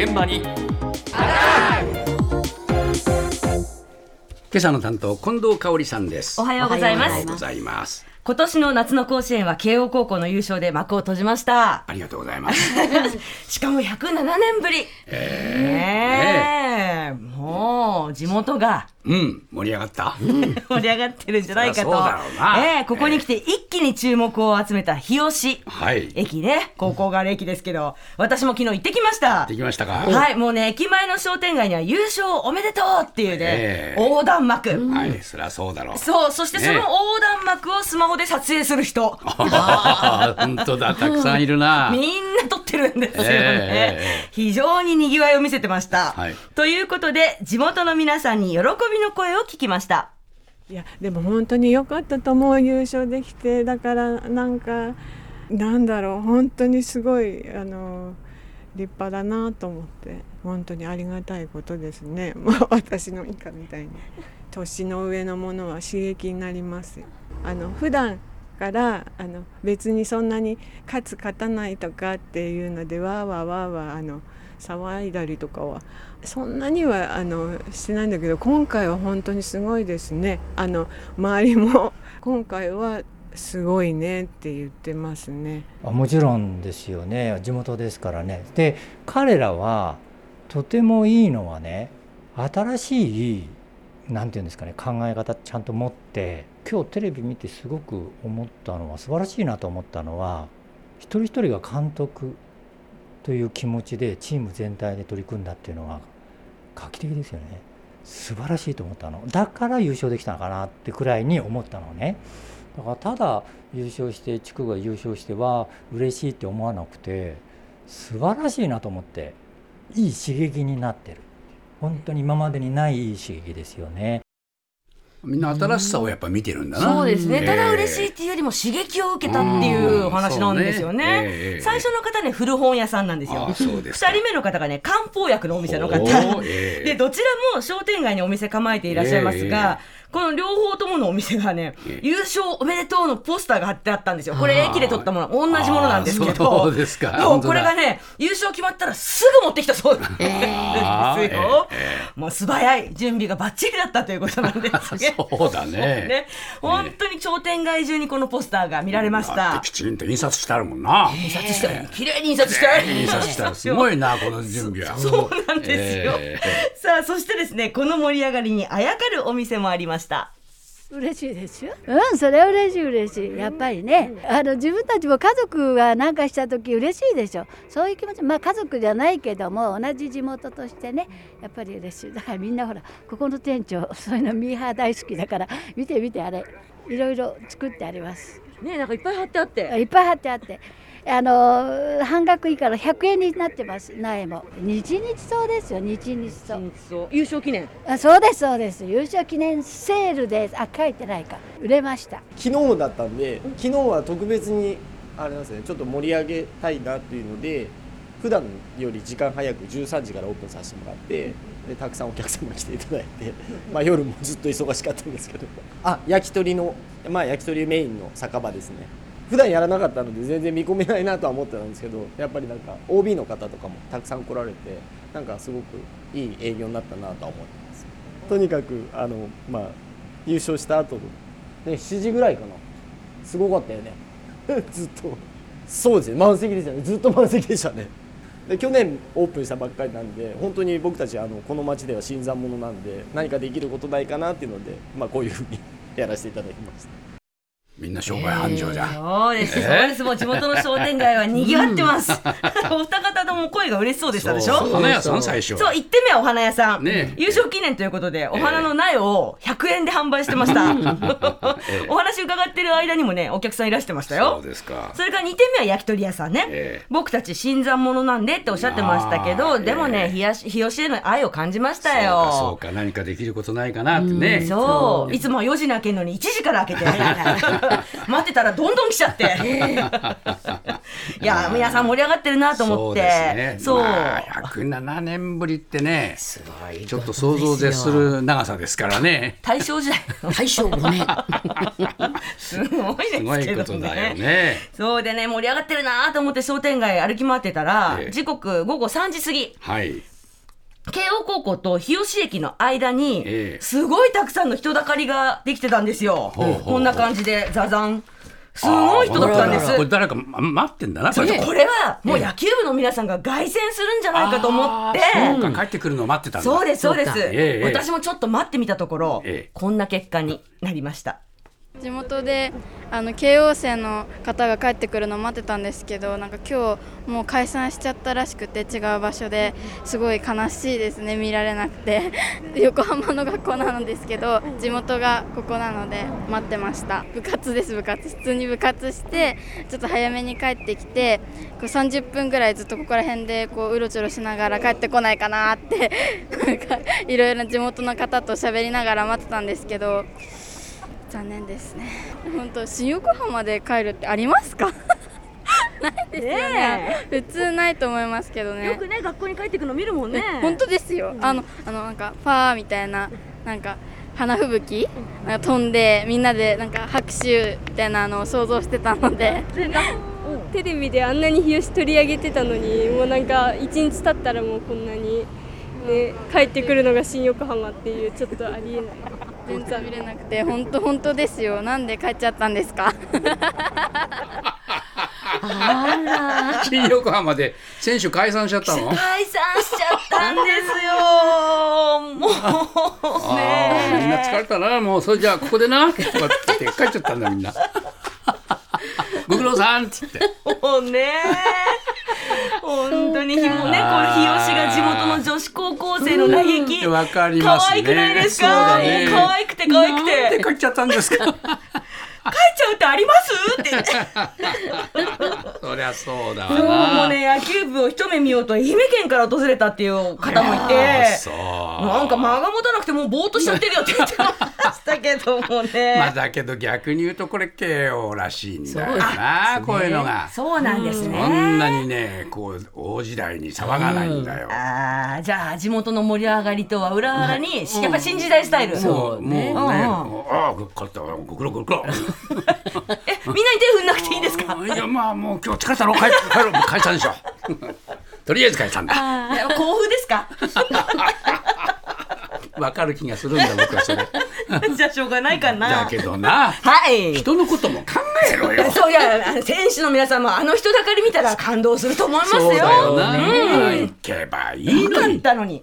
現場に。今朝の担当近藤香織さんです。おはようございます。おはようございます。今年の夏の甲子園は慶応高校の優勝で幕を閉じました。ありがとうございます。しかも107年ぶり。ええ。もう地元がうん。盛り上がった？盛り上がってるんじゃないかと。そりゃそうだろうな。ええここに来て一気に注目を集めた日吉。はい。駅ね。高校がある駅ですけど。私も昨日行ってきました。できましたか？はいもうね駅前の商店街には優勝おめでとうっていうね、ええ。横断幕、はいそりゃそうだろう。そうそしてそのね横断幕をスマホで撮影する人、あー本当だ。たくさんいるな。みんな撮ってるんですよね、ええ非常に賑わいを見せてました、はい。ということで地元の皆さんに喜びの声を聞きました。いやでも本当に良かったと思う優勝できてだからなんかなんだろう本当にすごいあの立派だなと思って本当にありがたいことですね。も う私の以下みたいに。年の上のものは刺激になります。よあの普段からあの別にそんなに勝つ勝たないとかっていうのでわーわーわーわーあの騒いだりとかはそんなにはあのしてないんだけど今回は本当にすごいですね。あの周りも 今回はすごいねって言ってますね。あもちろんですよね。地元ですからね。で彼らはとてもいいのはね新しいなんていうんですかね考え方ちゃんと持って今日テレビ見てすごく思ったのは素晴らしいなと思ったのは一人一人が監督という気持ちでチーム全体で取り組んだっていうのは画期的ですよね。素晴らしいと思ったの。だから優勝できたのかなってくらいに思ったのね。だからただ優勝して地区が優勝しては嬉しいって思わなくて素晴らしいなと思っていい刺激になってる。本当に今までにない刺激ですよね。みんな新しさをやっぱ見てるんだな。そうですね、ええ。ただ嬉しいっていうよりも刺激を受けたっていうお話なんですよね,、うんね。ええ最初の方ね古本屋さんなんですよ。あそうですか。二人目の方がね漢方薬のお店の方。ええ。でどちらも商店街にお店構えていらっしゃいますが、この両方とものお店がね、ええ。優勝おめでとうのポスターが貼ってあったんですよ。これ駅で撮ったもの。同じものなんですけど。そうですか。これがね優勝決まったらすぐ持ってきたそうです。よ、ええもう素早い準備がバッチリだったということなんですね そうだね。ね、本当に商店街中にこのポスターが見られましだたって。きちんと印刷してあるもんな。印刷してある、綺麗に印刷してある。印刷したらすごいなこの準備は。そうなんですよ。えさあ、そしてですね、この盛り上がりにあやかるお店もありました。嬉しいですよ。うん、それは嬉しい嬉しい。やっぱりね、あの自分たちも家族が何かした時嬉しいでしょ。そういう気持ち、まあ家族じゃないけども同じ地元としてね、やっぱり嬉しい。だからみんなほら、ここの店長、そういうのミーハー大好きだから、見て見てあれ、いろいろ作ってあります。ね、なんかいっぱい貼ってあって。いっぱい貼ってあって。あの半額以下の100円になってます。苗も。日日そうですよ。日日そう。そう、優勝記念。あそうですそうです。優勝記念セールであ書いてないか。売れました。昨日だったんで昨日は特別にあれなんですね。ちょっと盛り上げたいなっていうので普段より時間早く13時からオープンさせてもらってでたくさんお客様来ていただいて、まあ、夜もずっと忙しかったんですけど。あ焼き鳥の？まあ焼き鳥メインの酒場ですね。普段やらなかったので全然見込めないなとは思ってたんですけどやっぱりなんか OB の方とかもたくさん来られてなんかすごくいい営業になったなとは思ってます。とにかくあの、まあ、優勝した後、ね7時ぐらいかな。すごかったよね。ずっと。そうですね。満席でしたね。ずっと満席でしたねで去年オープンしたばっかりなんで本当に僕たちあのこの町では新参者なんで何かできることないかなっていうので、まあ、こういうふうに やらせていただきました。みんな商売繁盛じゃ。ん、そうです、そうです。もう地元の商店街は賑わってます。お二方とも声が嬉しそうでしたでしょ？そう花屋さん最初そう、1点目はお花屋さん。ね。え優勝記念ということで、お花の苗を100円で販売してました。お話伺ってる間にもね、お客さんいらしてましたよ。そう。ですか。それから2点目は焼き鳥屋さんね、ええ僕たち新参者なんでっておっしゃってましたけあど、ーでもね、ええ日吉への愛を感じましたそうかよそう。か。何かできることないかなってね。そう。いつもは4時に開けるのに1時から開けて 待ってたらどんどん来ちゃって いや皆さん盛り上がってるなと思そうってですね。そうまあ、107年ぶりってね、すごいちょっと想像を絶する長さですからね。大正時代の大正5年すごいすごいですけどことだよね。ね。そうでね盛り上がってるなと思って商店街歩き回ってたら、ええ時刻午後3時過ぎはい。慶応高校と日吉駅の間に、ええすごいたくさんの人だかりができてたんですよ。ほうほうほうこんな感じでザザン。すごい人だったんです。これ誰かま待ってんだな。これ。これはもう野球部の皆さんが凱旋するんじゃないかと思って。そうか、帰ってくるのを待ってたんだ。そうですそうです、私もちょっと待ってみたところ、ええこんな結果になりました。地元であの慶応生の方が帰ってくるのを待ってたんですけどなんか今日もう解散しちゃったらしくて違う場所ですごい悲しいですね見られなくて。横浜の学校なのですけど地元がここなので待ってました。部活です部活。普通に部活してちょっと早めに帰ってきてこう30分ぐらいずっとここら辺でこううろちょろしながら帰ってこないかなって。なんかいろいろ地元の方と喋りながら待ってたんですけど残念ですね。本当新横浜で帰るってありますか？ないですよね。普通ないと思いますけどね。ね学校に帰ってくの見るもんね。本当ですよ、あのあのなんかファーみたいななんか花吹雪？なんか飛んでみんなでなんか拍手みたいなのを想像してたので。テレビであんなに日吉取り上げてたのにもうなんか一日経ったらもうこんなに、ね、帰ってくるのが新横浜っていうちょっとありえない全然見れなくて本当本当ですよ。なんで帰っちゃったんですか？新横浜で選手解散しちゃったの？解散しちゃったんですよ。もう。ああ、みんな疲れたな、もう、それじゃあ、ここでな、とかって言って帰っちゃったんだ、みんな。ご苦労さんっつって。もうね本当にひもねこれ日吉が地元の女子高校生の嘆きわかりますね。可愛くないですか？だね。可愛くて可愛くて。で帰っちゃったんですか？帰っちゃうってあります？ってりゃそうだわな。もね野球部を一目見ようと愛媛県から訪れたっていう方もいてあそう。なんか間が持たなくてもうぼーっとしちゃってるよって言ってましたけどもね、まあだけど逆に言うとこれ慶応らしいんだよな、こういうのが。そうなんですね、そんなにねこう大時代に騒がないんだよ。あーじゃあ地元の盛り上がりとは裏腹に、やっぱ新時代スタイル、もうもうね、ああ勝ったわご苦労ご苦労。え みんなに手振んなくていいんですか？いやまあもう今日疲れたろ帰帰ろう解散でしょ。と りあえず解散だ。いや甲府ですか？わかる気がするんだ僕はそれ。じゃあしょうがないかなだけどなはい人のことも考えろよ。そういや選手の皆さんもあの人だかり見たら感動すると思いますよそうだよな。うん行けばいいのに